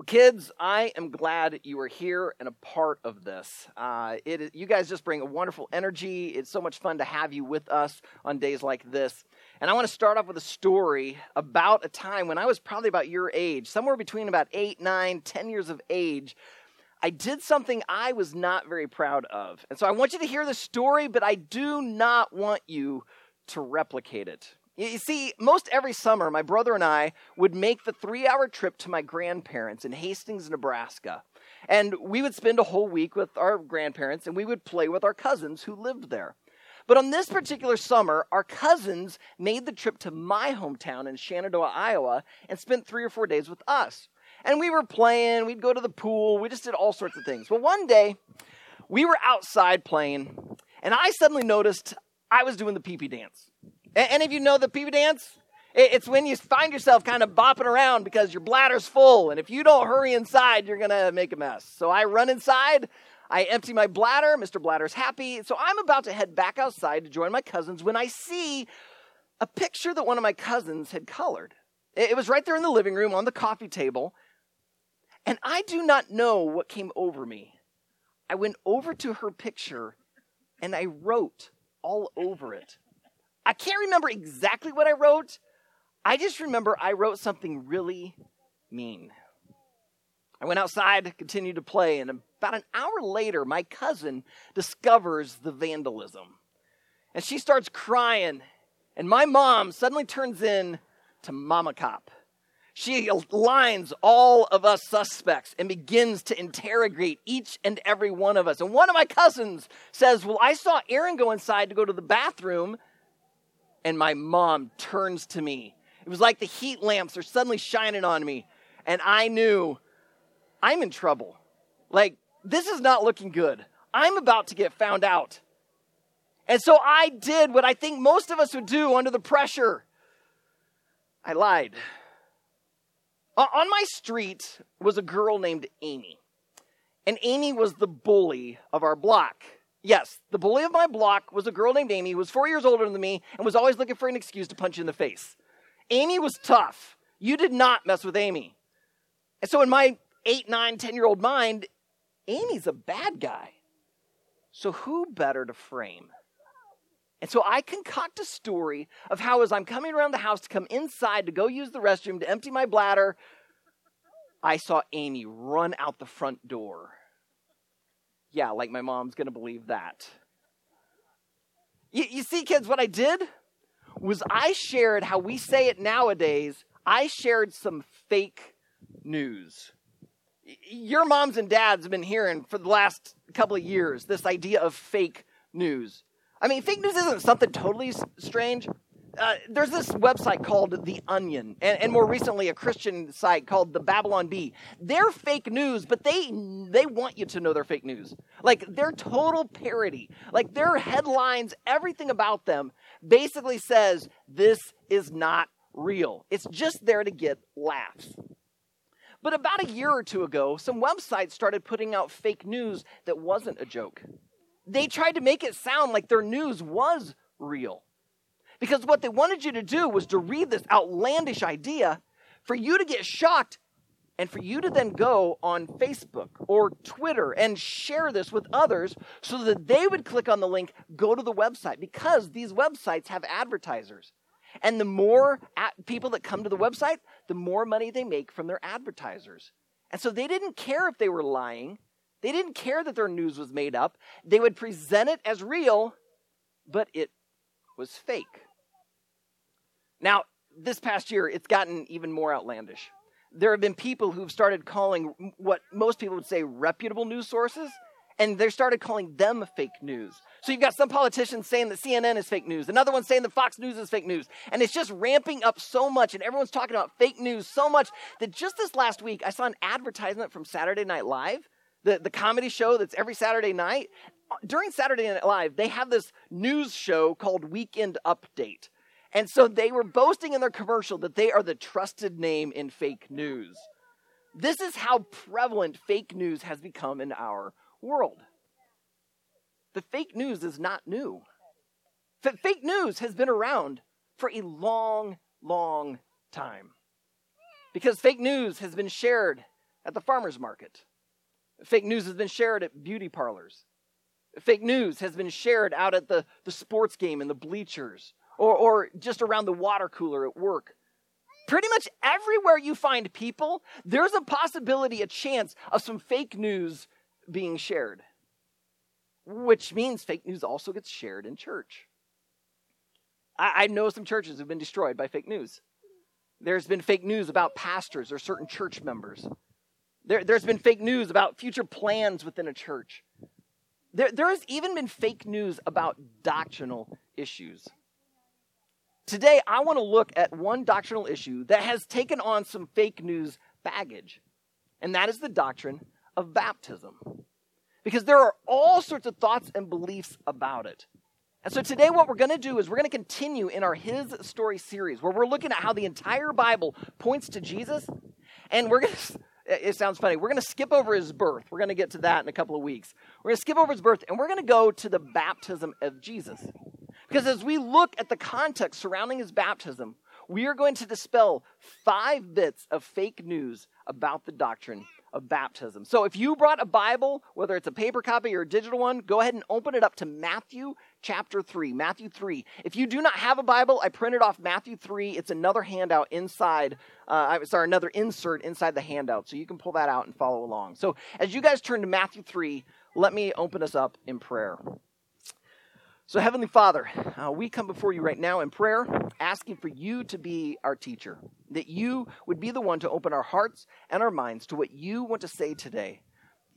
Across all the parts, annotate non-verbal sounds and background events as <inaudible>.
Well, kids, I am glad you are here and a part of this. Uh, it, you guys just bring a wonderful energy. It's so much fun to have you with us on days like this. And I want to start off with a story about a time when I was probably about your age, somewhere between about eight, nine, ten years of age. I did something I was not very proud of. And so I want you to hear the story, but I do not want you to replicate it. You see, most every summer, my brother and I would make the three hour trip to my grandparents in Hastings, Nebraska. And we would spend a whole week with our grandparents and we would play with our cousins who lived there. But on this particular summer, our cousins made the trip to my hometown in Shenandoah, Iowa, and spent three or four days with us. And we were playing, we'd go to the pool, we just did all sorts of things. Well, one day, we were outside playing, and I suddenly noticed I was doing the pee pee dance. Any of you know the pee dance? It's when you find yourself kind of bopping around because your bladder's full, and if you don't hurry inside, you're gonna make a mess. So I run inside, I empty my bladder. Mr. Bladder's happy. So I'm about to head back outside to join my cousins when I see a picture that one of my cousins had colored. It was right there in the living room on the coffee table. And I do not know what came over me. I went over to her picture and I wrote all over it. I can't remember exactly what I wrote. I just remember I wrote something really mean. I went outside, continued to play, and about an hour later, my cousin discovers the vandalism. And she starts crying, and my mom suddenly turns in to Mama Cop. She lines all of us suspects and begins to interrogate each and every one of us. And one of my cousins says, Well, I saw Aaron go inside to go to the bathroom and my mom turns to me. It was like the heat lamps are suddenly shining on me, and I knew I'm in trouble. Like, this is not looking good. I'm about to get found out. And so I did what I think most of us would do under the pressure I lied. On my street was a girl named Amy. And Amy was the bully of our block. Yes, the bully of my block was a girl named Amy who was four years older than me and was always looking for an excuse to punch you in the face. Amy was tough. You did not mess with Amy. And so, in my eight, nine, ten year old mind, Amy's a bad guy. So, who better to frame? And so I concoct a story of how, as I'm coming around the house to come inside to go use the restroom to empty my bladder, I saw Amy run out the front door. Yeah, like my mom's going to believe that. You, you see, kids, what I did was I shared how we say it nowadays. I shared some fake news. Your moms and dads have been hearing for the last couple of years this idea of fake news. I mean, fake news isn't something totally strange. Uh, there's this website called The Onion, and, and, more recently a Christian site called the Babylon Bee. They're fake news, but they they want you to know they're fake news. Like they're total parody. Like their headlines, everything about them basically says this is not real. It's just there to get laughs. But about a year or two ago, some websites started putting out fake news that wasn't a joke. They tried to make it sound like their news was real. Because what they wanted you to do was to read this outlandish idea for you to get shocked and for you to then go on Facebook or Twitter and share this with others so that they would click on the link, go to the website, because these websites have advertisers. And the more people that come to the website, the more money they make from their advertisers. And so they didn't care if they were lying. They didn't care that their news was made up. They would present it as real, but it was fake. Now, this past year, it's gotten even more outlandish. There have been people who've started calling what most people would say reputable news sources, and they started calling them fake news. So you've got some politicians saying that CNN is fake news, another one saying that Fox News is fake news, and it's just ramping up so much, and everyone's talking about fake news so much that just this last week, I saw an advertisement from Saturday Night Live, the, the comedy show that's every Saturday night. During Saturday Night Live, they have this news show called Weekend Update. And so they were boasting in their commercial that they are the trusted name in fake news. This is how prevalent fake news has become in our world. The fake news is not new. F- fake news has been around for a long, long time. Because fake news has been shared at the farmer's market. Fake news has been shared at beauty parlors. Fake news has been shared out at the, the sports game and the bleachers or, or just around the water cooler at work. Pretty much everywhere you find people, there's a possibility, a chance of some fake news being shared, which means fake news also gets shared in church. I, I know some churches have been destroyed by fake news. There's been fake news about pastors or certain church members. There, has been fake news about future plans within a church. There, there has even been fake news about doctrinal issues. Today, I want to look at one doctrinal issue that has taken on some fake news baggage, and that is the doctrine of baptism. Because there are all sorts of thoughts and beliefs about it. And so today, what we're going to do is we're going to continue in our His Story series, where we're looking at how the entire Bible points to Jesus. And we're going to, it sounds funny, we're going to skip over his birth. We're going to get to that in a couple of weeks. We're going to skip over his birth, and we're going to go to the baptism of Jesus. Because as we look at the context surrounding his baptism, we are going to dispel five bits of fake news about the doctrine of baptism. So if you brought a Bible, whether it's a paper copy or a digital one, go ahead and open it up to Matthew chapter 3. Matthew 3. If you do not have a Bible, I printed off Matthew 3. It's another handout inside, uh, sorry, another insert inside the handout. So you can pull that out and follow along. So as you guys turn to Matthew 3, let me open us up in prayer. So, Heavenly Father, uh, we come before you right now in prayer, asking for you to be our teacher, that you would be the one to open our hearts and our minds to what you want to say today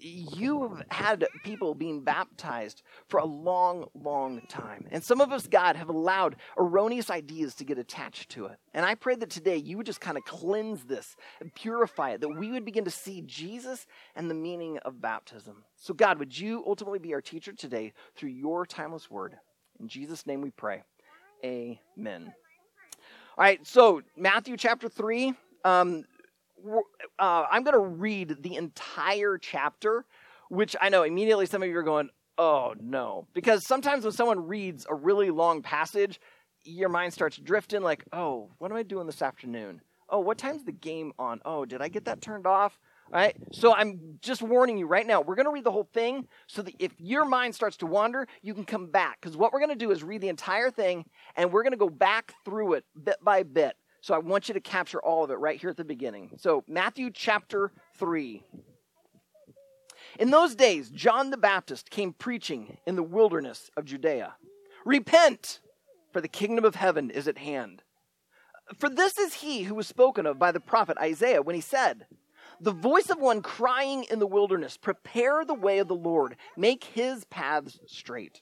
you have had people being baptized for a long, long time. And some of us, God, have allowed erroneous ideas to get attached to it. And I pray that today you would just kind of cleanse this and purify it, that we would begin to see Jesus and the meaning of baptism. So, God, would you ultimately be our teacher today through your timeless word? In Jesus' name we pray. Amen. All right, so Matthew chapter 3. Um, uh, I'm going to read the entire chapter, which I know immediately some of you are going, oh no. Because sometimes when someone reads a really long passage, your mind starts drifting like, oh, what am I doing this afternoon? Oh, what time's the game on? Oh, did I get that turned off? All right. So I'm just warning you right now. We're going to read the whole thing so that if your mind starts to wander, you can come back. Because what we're going to do is read the entire thing and we're going to go back through it bit by bit. So I want you to capture all of it right here at the beginning. So, Matthew chapter 3. In those days, John the Baptist came preaching in the wilderness of Judea Repent, for the kingdom of heaven is at hand. For this is he who was spoken of by the prophet Isaiah when he said, The voice of one crying in the wilderness, Prepare the way of the Lord, make his paths straight.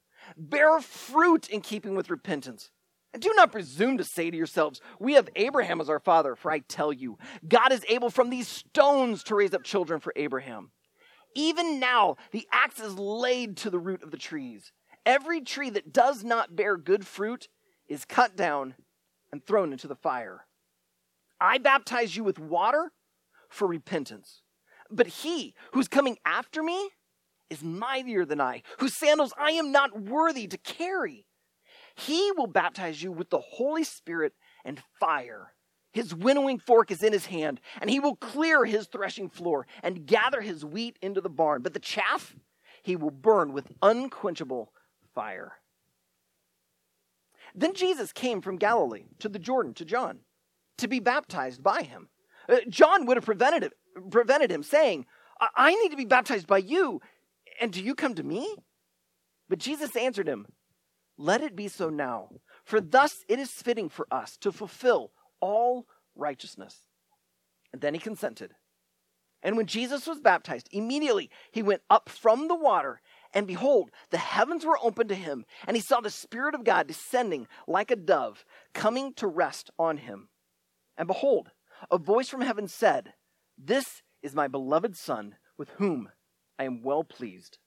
Bear fruit in keeping with repentance. And do not presume to say to yourselves, We have Abraham as our father, for I tell you, God is able from these stones to raise up children for Abraham. Even now, the axe is laid to the root of the trees. Every tree that does not bear good fruit is cut down and thrown into the fire. I baptize you with water for repentance. But he who's coming after me, is mightier than I, whose sandals I am not worthy to carry. He will baptize you with the Holy Spirit and fire. His winnowing fork is in his hand, and he will clear his threshing floor and gather his wheat into the barn. But the chaff he will burn with unquenchable fire. Then Jesus came from Galilee to the Jordan to John to be baptized by him. Uh, John would have prevented, it, prevented him, saying, I need to be baptized by you, and do you come to me? But Jesus answered him, Let it be so now, for thus it is fitting for us to fulfill all righteousness. And then he consented. And when Jesus was baptized, immediately he went up from the water, and behold, the heavens were opened to him, and he saw the Spirit of God descending like a dove, coming to rest on him. And behold, a voice from heaven said, This is my beloved Son, with whom I am well pleased.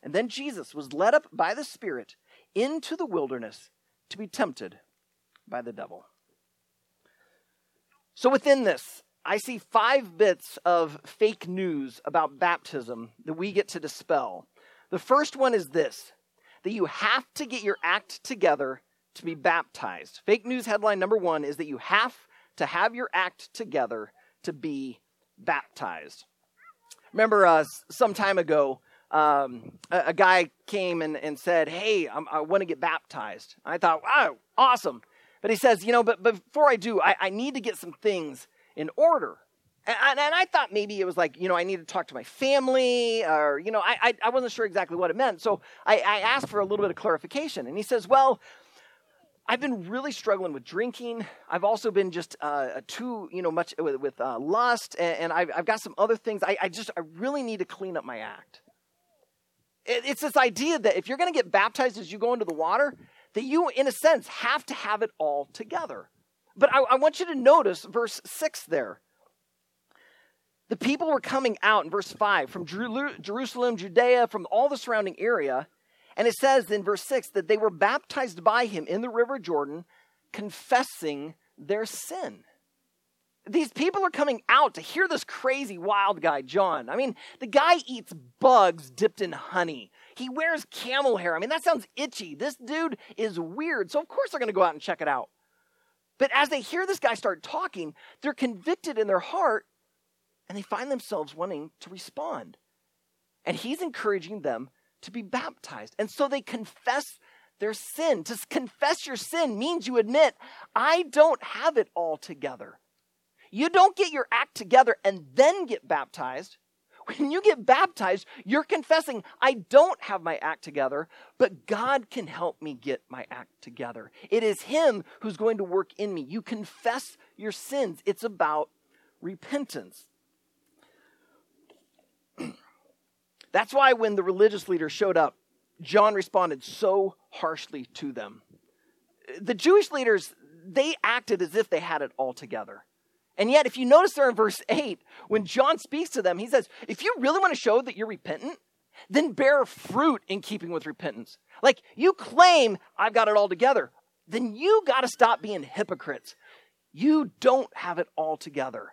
And then Jesus was led up by the Spirit into the wilderness to be tempted by the devil. So, within this, I see five bits of fake news about baptism that we get to dispel. The first one is this that you have to get your act together to be baptized. Fake news headline number one is that you have to have your act together to be baptized. Remember, uh, some time ago, um, a, a, guy came and, and said, Hey, I'm, i want to get baptized. I thought, Wow, awesome. But he says, You know, but, but before I do, I, I need to get some things in order. And, and, I thought maybe it was like, you know, I need to talk to my family, or, you know, I, I, I wasn't sure exactly what it meant. So I, I asked for a little bit of clarification. And he says, Well, I've been really struggling with drinking. I've also been just uh, too, you know, much with, with uh, lust, and, and I've, I've, got some other things. I, I, just, I really need to clean up my act. It, it's this idea that if you're going to get baptized as you go into the water, that you, in a sense, have to have it all together. But I, I want you to notice verse 6 there. The people were coming out in verse 5 from Jerusalem, Judea, from all the surrounding area and it says in verse 6 that they were baptized by him in the river Jordan, confessing their sin. These people are coming out to hear this crazy wild guy, John. I mean, the guy eats bugs dipped in honey. He wears camel hair. I mean, that sounds itchy. This dude is weird. So, of course, they're going to go out and check it out. But as they hear this guy start talking, they're convicted in their heart and they find themselves wanting to respond. And he's encouraging them to be baptized. And so they confess their sin. To confess your sin means you admit, I don't have it all together. You don't get your act together and then get baptized. When you get baptized, you're confessing, I don't have my act together, but God can help me get my act together. It is Him who's going to work in me. You confess your sins, it's about repentance. That's why when the religious leaders showed up, John responded so harshly to them. The Jewish leaders, they acted as if they had it all together. And yet, if you notice there in verse 8, when John speaks to them, he says, If you really want to show that you're repentant, then bear fruit in keeping with repentance. Like you claim, I've got it all together, then you got to stop being hypocrites. You don't have it all together.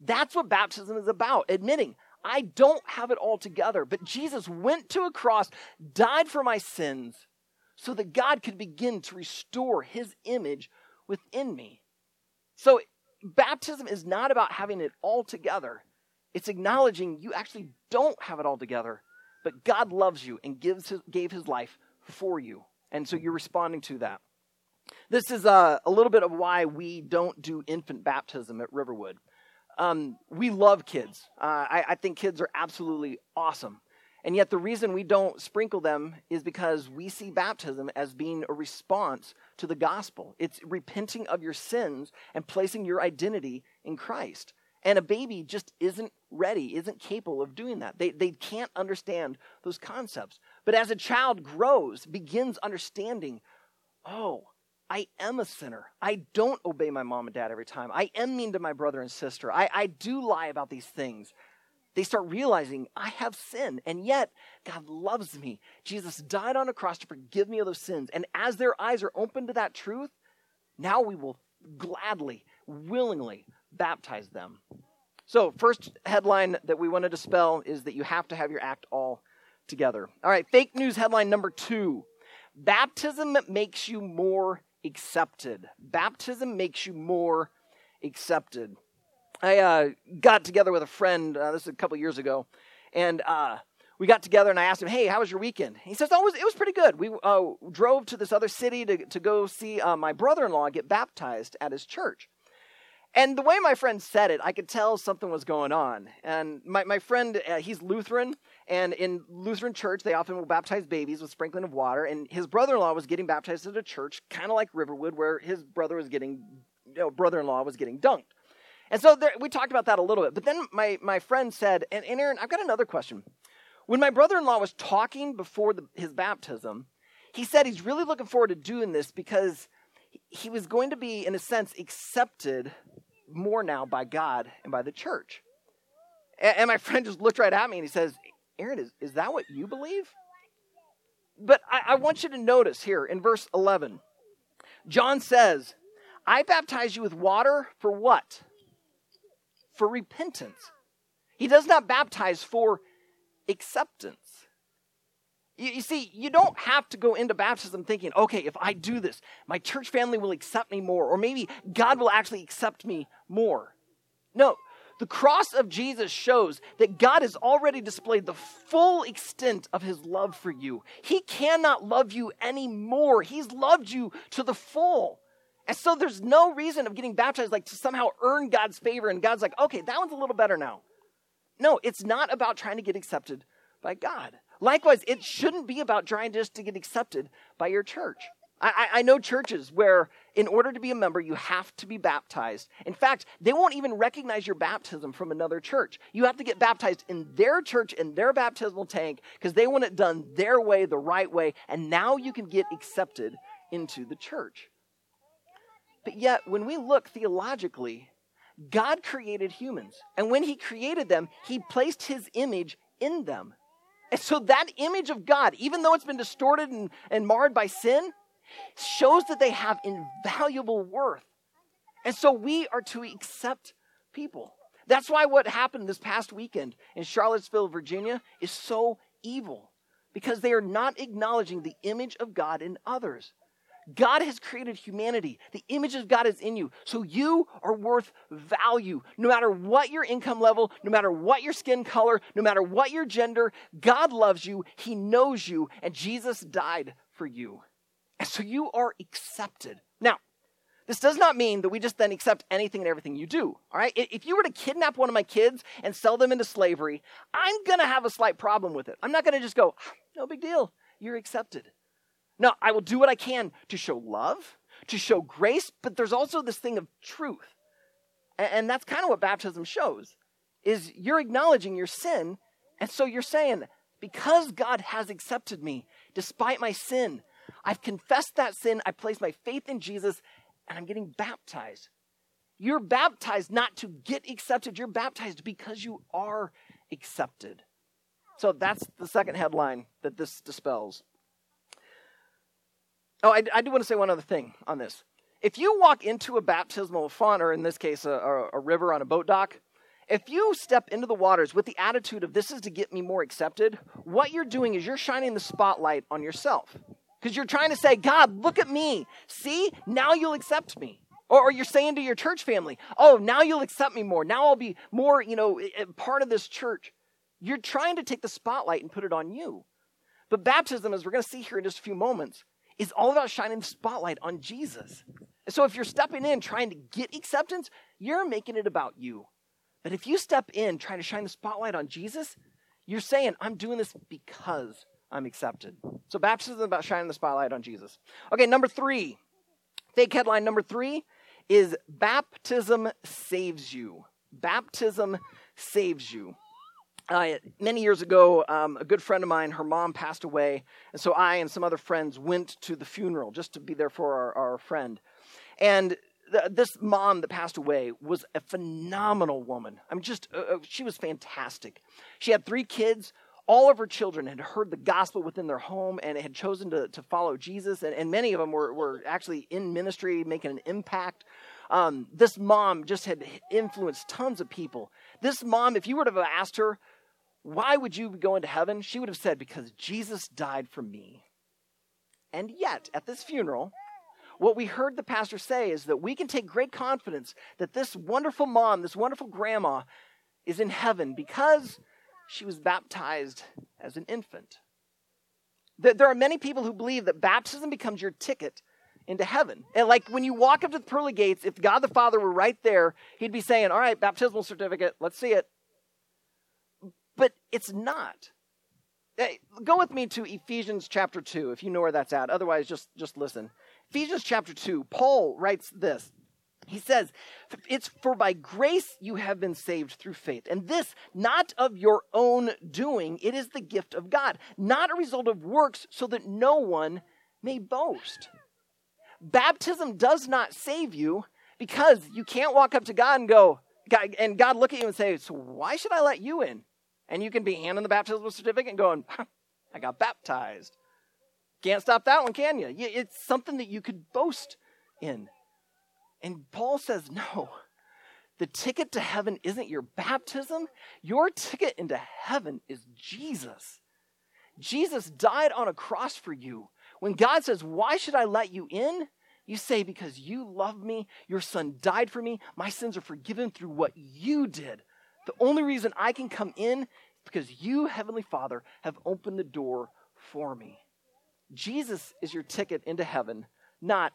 That's what baptism is about, admitting, I don't have it all together. But Jesus went to a cross, died for my sins, so that God could begin to restore his image within me. So, baptism is not about having it all together, it's acknowledging you actually don't have it all together, but God loves you and gives his, gave his life for you. And so you're responding to that. This is a, uh, a little bit of why we don't do infant baptism at Riverwood. Um, we love kids. Uh, I, I think kids are absolutely awesome. And yet, the reason we don't sprinkle them is because we see baptism as being a response to the gospel. It's repenting of your sins and placing your identity in Christ. And a baby just isn't ready, isn't capable of doing that. They, they can't understand those concepts. But as a child grows, begins understanding, oh, I am a sinner. I don't obey my mom and dad every time. I am mean to my brother and sister. I, I do lie about these things. They start realizing I have sin, and yet God loves me. Jesus died on a cross to forgive me of those sins. And as their eyes are open to that truth, now we will gladly, willingly baptize them. So, first headline that we want to dispel is that you have to have your act all together. All right, fake news headline number two Baptism makes you more accepted. Baptism makes you more accepted. I uh, got together with a friend, uh, this is a couple years ago, and uh, we got together and I asked him, Hey, how was your weekend? He says, Oh, it was, it was pretty good. We uh, drove to this other city to, to go see uh, my brother in law get baptized at his church. And the way my friend said it, I could tell something was going on. And my, my friend, uh, he's Lutheran, and in Lutheran church, they often will baptize babies with sprinkling of water. And his brother in law was getting baptized at a church, kind of like Riverwood, where his brother was getting, you know, brother in law was getting dunked. And so there, we talked about that a little bit. But then my, my friend said, and, and Aaron, I've got another question. When my brother in law was talking before the, his baptism, he said he's really looking forward to doing this because he was going to be, in a sense, accepted more now by God and by the church. And, and my <laughs> friend just looked right at me and he says, Aaron, is, is that what you believe? But I, I want you to notice here in verse 11, John says, I baptize you with water for what? For repentance. He does not baptize for acceptance. You, you, see, you don't have to go into baptism thinking, okay, if I do this, my church family will accept me more, or maybe God will actually accept me more. No, the cross of Jesus shows that God has already displayed the full extent of his love for you. He cannot love you anymore. He's loved you to the full. And so there's no reason of getting baptized like to somehow earn God's favor and God's like, "Okay, that one's a little better now." No, it's not about trying to get accepted by God. Likewise, it shouldn't be about trying just to get accepted by your church. I, I, know churches where, in order to be a member, you have to be baptized. In fact, they won't even recognize your baptism from another church. You have to get baptized in their church, in their baptismal tank, because they want it done their way, the right way, and now you can get accepted into the church. But yet, when we look theologically, God created humans. And when He created them, He placed His image in them. And so that image of God, even though it's been distorted and, and marred by sin, shows that they have invaluable worth. And so we are to accept people. That's why what happened this past weekend in Charlottesville, Virginia is so evil because they are not acknowledging the image of God in others. God has created humanity. The image of God is in you. So you are worth value. No matter what your income level, no matter what your skin color, no matter what your gender, God loves you. He knows you. And Jesus died for you. And so you are accepted. Now, this does not mean that we just then accept anything and everything you do. All right? If you were to kidnap one of my kids and sell them into slavery, I'm going to have a slight problem with it. I'm not going to just go, <sighs> no big deal. You're accepted. No, I will do what I can to show love, to show grace, but there's also this thing of truth. And that's kind of what baptism shows is you're acknowledging your sin, and so you're saying, because God has accepted me despite my sin, I've confessed that sin, I place my faith in Jesus, and I'm getting baptized. You're baptized not to get accepted, you're baptized because you are accepted. So that's the second headline that this dispels. Oh, I, I do want to say one other thing on this. If you walk into a baptismal font, or in this case, a, a, a river on a boat dock, if you step into the waters with the attitude of this is to get me more accepted, what you're doing is you're shining the spotlight on yourself. Because you're trying to say, God, look at me. See, now you'll accept me. Or, or, you're saying to your church family, oh, now you'll accept me more. Now I'll be more, you know, part of this church. You're trying to take the spotlight and put it on you. But baptism, as we're going to see here in just a few moments, is all about shining the spotlight on Jesus. So if you're stepping in trying to get acceptance, you're making it about you. But if you step in trying to shine the spotlight on Jesus, you're saying, I'm doing this because I'm accepted. So baptism is about shining the spotlight on Jesus. Okay, number three. Fake headline number three is baptism saves you. Baptism saves you. Uh, many years ago, um, a good friend of mine, her mom passed away, and so I and some other friends went to the funeral just to be there for our, our friend. And th- this mom that passed away was a phenomenal woman. I mean, just uh, uh she was fantastic. She had three kids all of her children had heard the gospel within their home and had chosen to, to follow Jesus, and, and many of them were, were actually in ministry, making an impact. Um, this mom just had influenced tons of people. This mom, if you to have asked her, why would you go into heaven? She would have said, because Jesus died for me. And yet, at this funeral, what we heard the pastor say is that we can take great confidence that this wonderful mom, this wonderful grandma, is in heaven because she was baptized as an infant. There are many people who believe that baptism becomes your ticket into heaven. And like when you walk up to the pearly gates, if God the Father were right there, he'd be saying, All right, baptismal certificate, let's see it. But it's not. Go with me to Ephesians chapter 2, if you know where that's at. Otherwise, just, just listen. Ephesians chapter 2, Paul writes this he says, It's for by grace you have been saved through faith. And this, not of your own doing, it is the gift of God, not a result of works, so that no one may boast. Baptism does not save you because you can't walk up to God and go, God, and God look at you and say, So why should I let you in? And you can be handing the baptismal certificate and going, I got baptized. Can't stop that one, can you? It's something that you could boast in. And Paul says, No, the ticket to heaven isn't your baptism. Your ticket into heaven is Jesus. Jesus died on a cross for you. When God says, Why should I let you in? You say, Because you love me, your son died for me, my sins are forgiven through what you did. The only reason I can come in is because you, Heavenly Father, have opened the door for me. Jesus is your ticket into heaven, not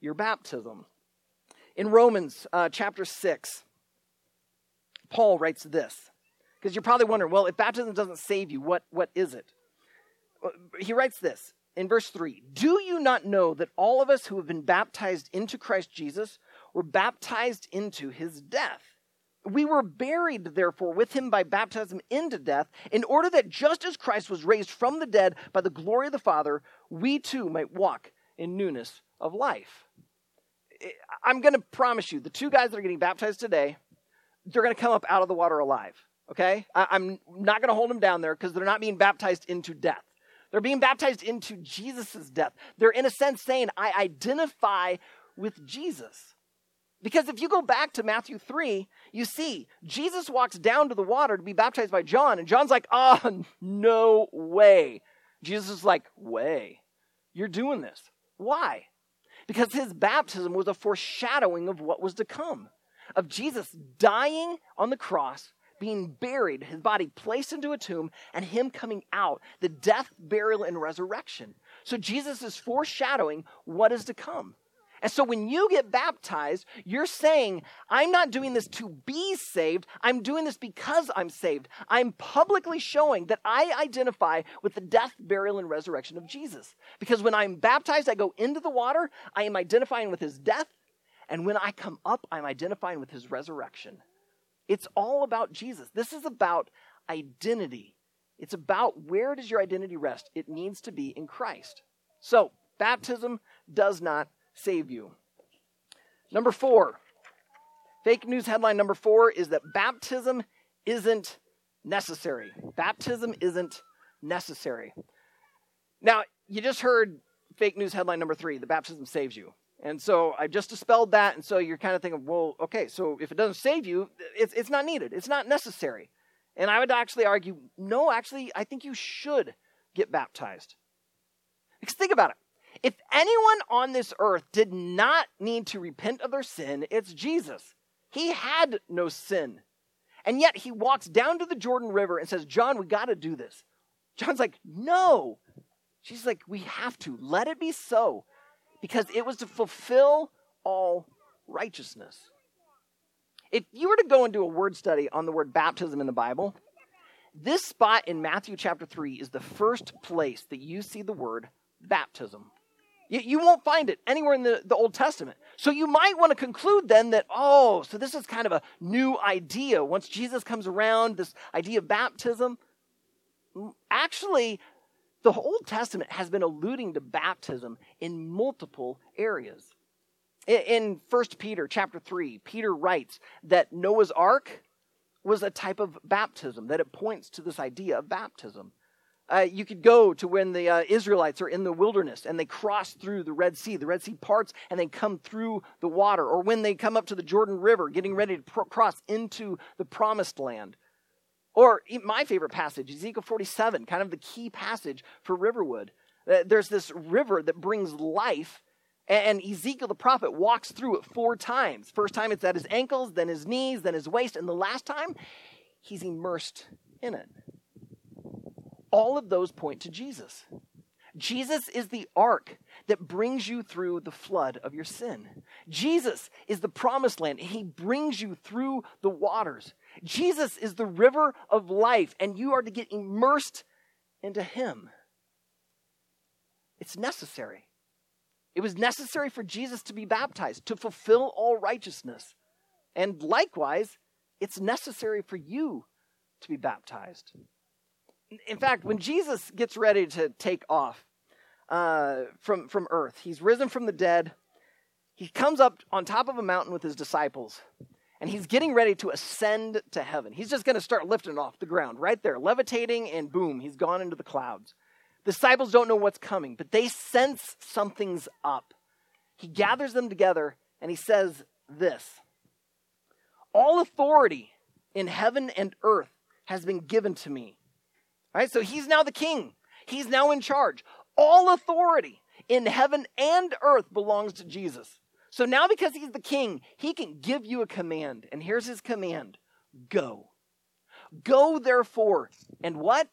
your baptism. In Romans uh, chapter 6, Paul writes this. Because you're probably wondering, well, if baptism doesn't save you, what, what is it? He writes this in verse 3 Do you not know that all of us who have been baptized into Christ Jesus were baptized into his death? We were buried, therefore, with him by baptism into death, in order that just as Christ was raised from the dead by the glory of the Father, we too might walk in newness of life. I'm going to promise you, the two guys that are getting baptized today, they're going to come up out of the water alive. Okay? I'm not going to hold them down there because they're not being baptized into death. They're being baptized into Jesus' death. They're, in a sense, saying, I identify with Jesus. Because if you go back to Matthew 3, you see Jesus walks down to the water to be baptized by John, and John's like, oh, no way. Jesus is like, way. You're doing this. Why? Because his baptism was a foreshadowing of what was to come, of Jesus dying on the cross being buried, his body placed into a tomb, and him coming out, the death, burial, and resurrection. So Jesus is foreshadowing what is to come. And so when you get baptized, you're saying, I'm not doing this to be saved. I'm doing this because I'm saved. I'm publicly showing that I identify with the death, burial, and resurrection of Jesus. Because when I'm baptized, I go into the water, I am identifying with his death. And when I come up, I'm identifying with his resurrection. It's all about Jesus. This is about identity. It's about where does your identity rest? It needs to be in Christ. So, baptism does not save you. Number four, fake news headline number four is that baptism isn't necessary. Baptism isn't necessary. Now, you just heard fake news headline number three the baptism saves you. And so I just dispelled that. And so you're kind of thinking, well, okay, so if it doesn't save you, it's, it's not needed, it's not necessary. And I would actually argue, no, actually, I think you should get baptized. Because think about it. If anyone on this earth did not need to repent of their sin, it's Jesus. He had no sin. And yet he walks down to the Jordan River and says, John, we got to do this. John's like, no. She's like, we have to. Let it be so because it was to fulfill all righteousness. If you were to go and do a word study on the word baptism in the Bible, this spot in Matthew chapter 3 is the first place that you see the word baptism. You, you won't find it anywhere in the, the Old Testament. So you might want to conclude then that, oh, so this is kind of a new idea. Once Jesus comes around, this idea of baptism. Actually, the Old Testament has been alluding to baptism in multiple areas. In 1 Peter chapter 3, Peter writes that Noah's ark was a type of baptism, that it points to this idea of baptism. Uh, you could go to when the uh, Israelites are in the wilderness and they cross through the Red Sea. The Red Sea parts and they come through the water. Or when they come up to the Jordan River, getting ready to pro- cross into the promised land. Or my favorite passage, Ezekiel 47, kind of the key passage for Riverwood. Uh, there's this river that brings life, and Ezekiel the prophet walks through it four times. First time it's at his ankles, then his knees, then his waist, and the last time he's immersed in it. All of those point to Jesus. Jesus is the ark that brings you through the flood of your sin. Jesus is the promised land, and he brings you through the waters. Jesus is the river of life, and you are to get immersed into Him. It's necessary. It was necessary for Jesus to be baptized, to fulfill all righteousness. And likewise, it's necessary for you to be baptized. In fact, when Jesus gets ready to take off uh, from, from earth, he's risen from the dead. He comes up on top of a mountain with his disciples and he's getting ready to ascend to heaven. He's just going to start lifting off the ground right there, levitating, and boom, he's gone into the clouds. The disciples don't know what's coming, but they sense something's up. He gathers them together and he says this All authority in heaven and earth has been given to me. Right, so he's now the king, he's now in charge. All authority in heaven and earth belongs to Jesus. So now, because he's the king, he can give you a command. And here's his command go. Go, therefore, and what?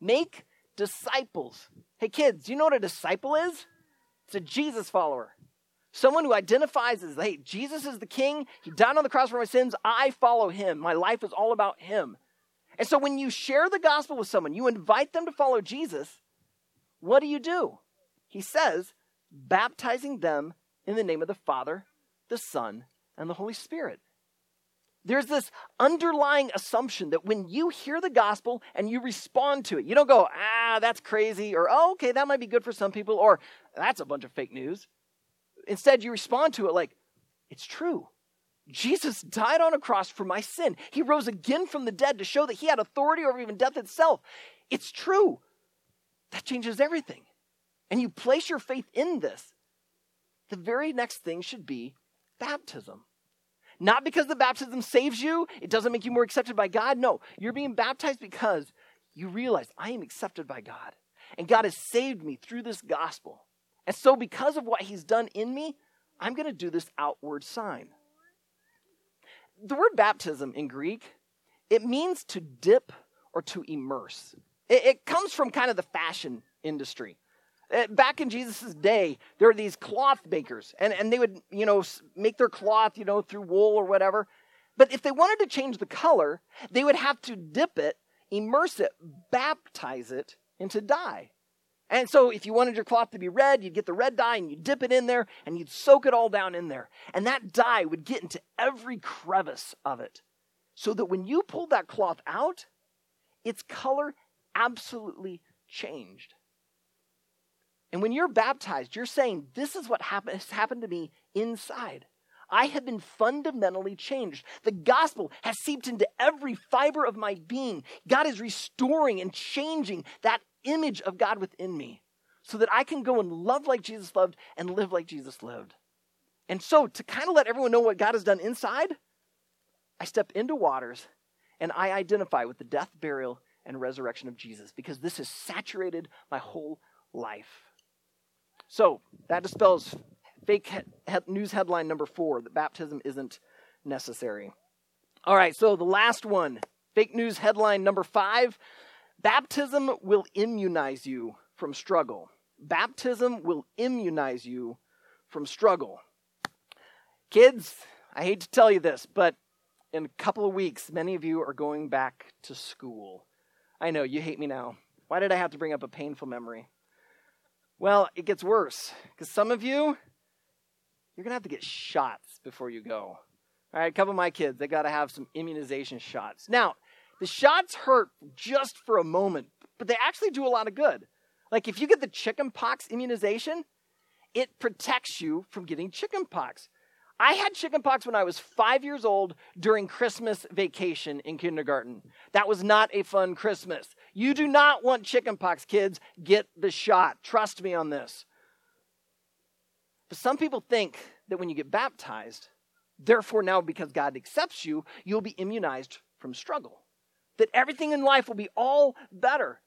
Make disciples. Hey, kids, do you know what a disciple is? It's a Jesus follower. Someone who identifies as, hey, Jesus is the king. He died on the cross for my sins. I follow him. My life is all about him. And so when you share the gospel with someone, you invite them to follow Jesus, what do you do? He says, baptizing them in the name of the Father, the Son, and the Holy Spirit. There's this underlying assumption that when you hear the gospel and you respond to it, you don't go, ah, that's crazy, or oh, okay, that might be good for some people, or that's a bunch of fake news. Instead, you respond to it like, it's true. Jesus died on a cross for my sin. He rose again from the dead to show that he had authority over even death itself. It's true. That changes everything. And you place your faith in this the very next thing should be baptism. Not because the baptism saves you, it doesn't make you more accepted by God. No, you're being baptized because you realize I am accepted by God. And God has saved me through this gospel. And so, because of what He's done in me, I'm going to do this outward sign. The word baptism in Greek, it means to dip or to immerse. It, it comes from kind of the fashion industry. Uh, back in Jesus' day, there were these cloth makers, and, and they would, you know, make their cloth, you know, through wool or whatever. But if they wanted to change the color, they would have to dip it, immerse it, baptize it into dye. And so if you wanted your cloth to be red, you'd get the red dye and you'd dip it in there and you'd soak it all down in there. And that dye would get into every crevice of it. So that when you pulled that cloth out, its color absolutely changed. And when you're baptized, you're saying, This is what has happened to me inside. I have been fundamentally changed. The gospel has seeped into every fiber of my being. God is restoring and changing that image of God within me so that I can go and love like Jesus loved and live like Jesus lived. And so, to kind of let everyone know what God has done inside, I step into waters and I identify with the death, burial, and resurrection of Jesus because this has saturated my whole life. So that dispels fake he- news headline number four that baptism isn't necessary. All right, so the last one fake news headline number five baptism will immunize you from struggle. Baptism will immunize you from struggle. Kids, I hate to tell you this, but in a couple of weeks, many of you are going back to school. I know, you hate me now. Why did I have to bring up a painful memory? Well, it gets worse because some of you, you're going to have to get shots before you go. All right, a couple of my kids, they got to have some immunization shots. Now, the shots hurt just for a moment, but they actually do a lot of good. Like if you get the chickenpox immunization, it protects you from getting chickenpox. I had chickenpox when I was five years old during Christmas vacation in kindergarten. That was not a fun Christmas. You do not want chickenpox, kids. Get the shot. Trust me on this. But some people think that when you get baptized, therefore now because God accepts you, you'll be immunized from struggle. That everything in life will be all better.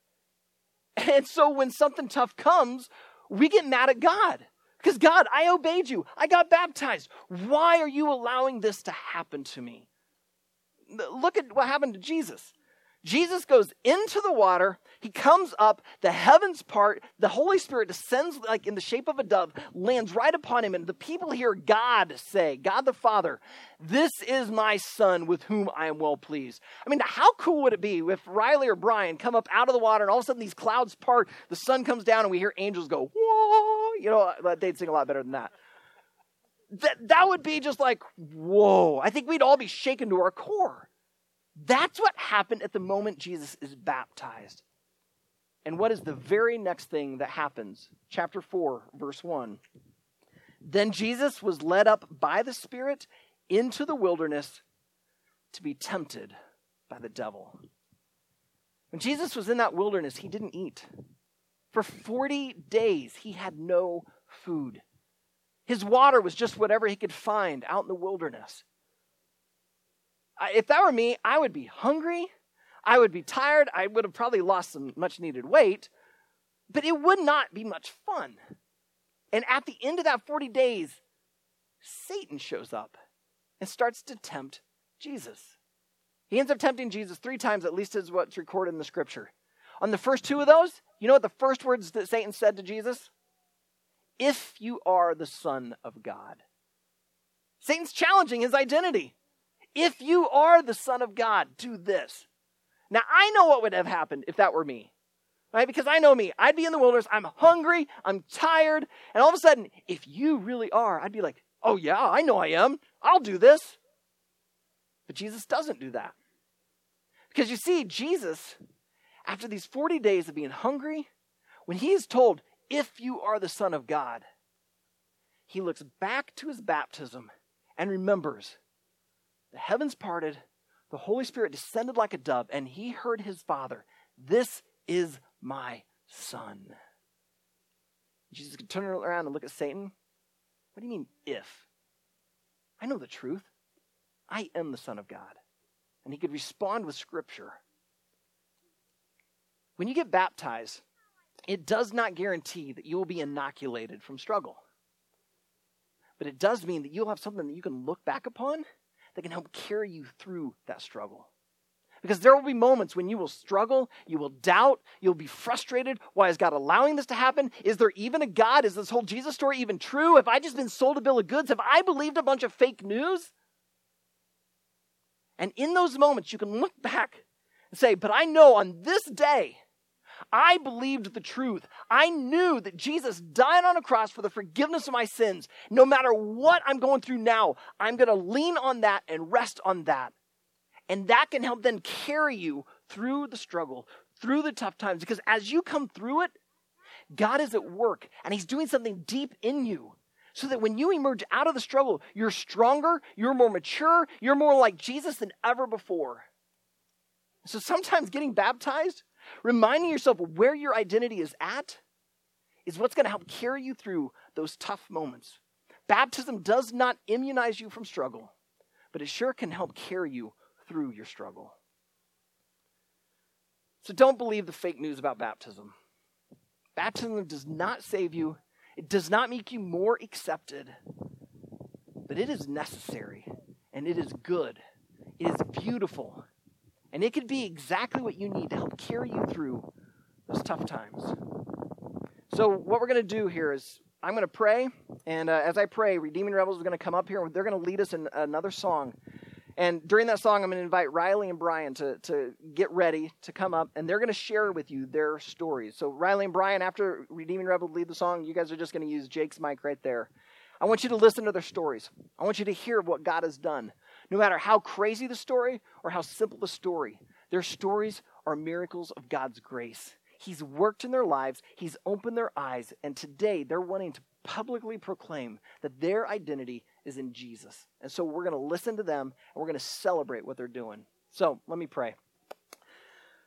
And so when something tough comes, we get mad at God. Because God, I obeyed you. I got baptized. Why are you allowing this to happen to me? Look at what happened to Jesus. Jesus goes into the water. He comes up, the heavens part, the Holy Spirit descends like in the shape of a dove, lands right upon him, and the people hear God say, God the Father, this is my son with whom I am well pleased. I mean, how cool would it be if Riley or Brian come up out of the water and all of a sudden these clouds part, the sun comes down, and we hear angels go, whoa, you know, they'd sing a lot better than that. That, that would be just like, whoa. I think we'd all be shaken to our core. That's what happened at the moment Jesus is baptized. And what is the very next thing that happens? Chapter 4, verse 1. Then Jesus was led up by the Spirit into the wilderness to be tempted by the devil. When Jesus was in that wilderness, he didn't eat. For 40 days, he had no food. His water was just whatever he could find out in the wilderness. If that were me, I would be hungry. I would be tired. I would have probably lost some much needed weight, but it would not be much fun. And at the end of that 40 days, Satan shows up and starts to tempt Jesus. He ends up tempting Jesus three times, at least is what's recorded in the scripture. On the first two of those, you know what the first words that Satan said to Jesus? If you are the Son of God. Satan's challenging his identity. If you are the Son of God, do this. Now, I know what would have happened if that were me, right? Because I know me. I'd be in the wilderness. I'm hungry. I'm tired. And all of a sudden, if you really are, I'd be like, oh, yeah, I know I am. I'll do this. But Jesus doesn't do that. Because you see, Jesus, after these 40 days of being hungry, when he is told, if you are the Son of God, he looks back to his baptism and remembers the heavens parted, the Holy Spirit descended like a dove, and he heard his Father, This is my Son. Jesus could turn around and look at Satan. What do you mean, if? I know the truth. I am the Son of God. And he could respond with Scripture. When you get baptized, it does not guarantee that you will be inoculated from struggle. But it does mean that you'll have something that you can look back upon that can help carry you through that struggle. Because there will be moments when you will struggle, you will doubt, you'll be frustrated. Why is God allowing this to happen? Is there even a God? Is this whole Jesus story even true? Have I just been sold a bill of goods? Have I believed a bunch of fake news? And in those moments, you can look back and say, But I know on this day, I believed the truth. I knew that Jesus died on a cross for the forgiveness of my sins. No matter what I'm going through now, I'm going to lean on that and rest on that. And that can help then carry you through the struggle, through the tough times. Because as you come through it, God is at work and He's doing something deep in you. So that when you emerge out of the struggle, you're stronger, you're more mature, you're more like Jesus than ever before. So sometimes getting baptized Reminding yourself where your identity is at is what's going to help carry you through those tough moments. Baptism does not immunize you from struggle, but it sure can help carry you through your struggle. So don't believe the fake news about baptism. Baptism does not save you, it does not make you more accepted, but it is necessary and it is good. It is beautiful and it could be exactly what you need to help carry you through those tough times. So, what we're going to do here is I'm going to pray. And uh, as I pray, Redeeming Rebels is going to come up here and they're going to lead us in another song. And during that song, I'm going to invite Riley and Brian to, to get ready to come up, and they're going to share with you their stories. So, Riley and Brian, after Redeeming Rebels lead the song, you guys are just going to use Jake's mic right there. I want you to listen to their stories. I want you to hear what God has done. No matter how crazy the story or how simple the story, their stories are miracles of God's grace. He's worked in their lives, He's opened their eyes, and today they're wanting to publicly proclaim that their identity is in Jesus. And so we're going to listen to them and we're going to celebrate what they're doing. So let me pray.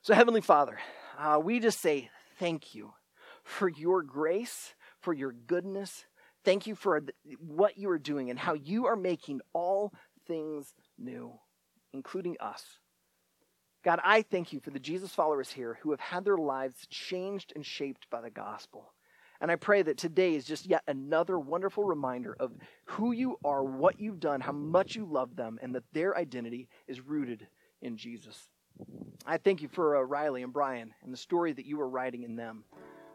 So, Heavenly Father, uh, we just say thank you for your grace, for your goodness. Thank you for what you are doing and how you are making all things new, including us. God, I thank you for the Jesus followers here who have had their lives changed and shaped by the gospel. And I pray that today is just yet another wonderful reminder of who you are, what you've done, how much you love them, and that their identity is rooted in Jesus. I thank you for uh, Riley and Brian and the story that you are writing in them.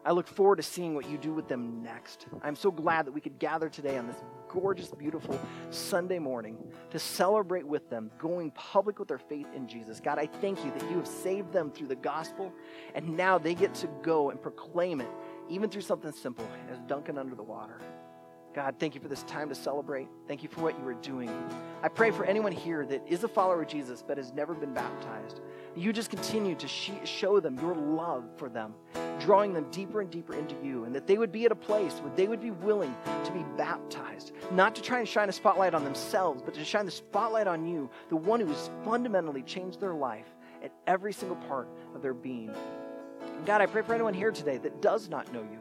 I look forward to seeing what you do with them next. I'm so glad that we could gather today on this gorgeous, beautiful Sunday morning to celebrate with them, going public with their faith in Jesus. God, I thank you that you have saved them through the gospel, and now they get to go and proclaim it, even through something simple as dunking under the water. God, thank you for this time to celebrate. Thank you for what you are doing. I pray for anyone here that is a follower of Jesus but has never been baptized. You just continue to show them your love for them drawing them deeper and deeper into you, and that they would be at a place where they would be willing to be baptized, not to try and shine a spotlight on themselves, but to shine the spotlight on you, the one who has fundamentally changed their life at every single part of their being. And God, I pray for anyone here today that does not know you.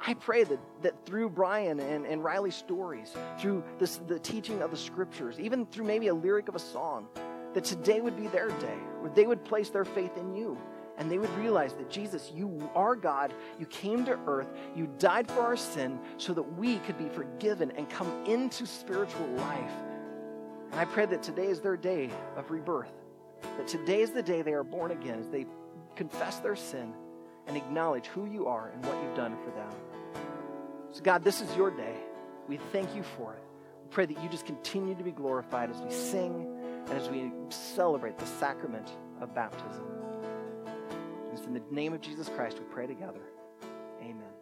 I pray that, that through Brian and, and Riley's stories, through this, the teaching of the scriptures, even through maybe a lyric of a song, that today would be their day, where they would place their faith in you. And they would realize that Jesus, you are God. You came to earth. You died for our sin so that we could be forgiven and come into spiritual life. And I pray that today is their day of rebirth. That today is the day they are born again as they confess their sin and acknowledge who you are and what you've done for them. So, God, this is your day. We thank you for it. We pray that you just continue to be glorified as we sing as we celebrate the sacrament of baptism. It's in the name of Jesus Christ we pray together. Amen.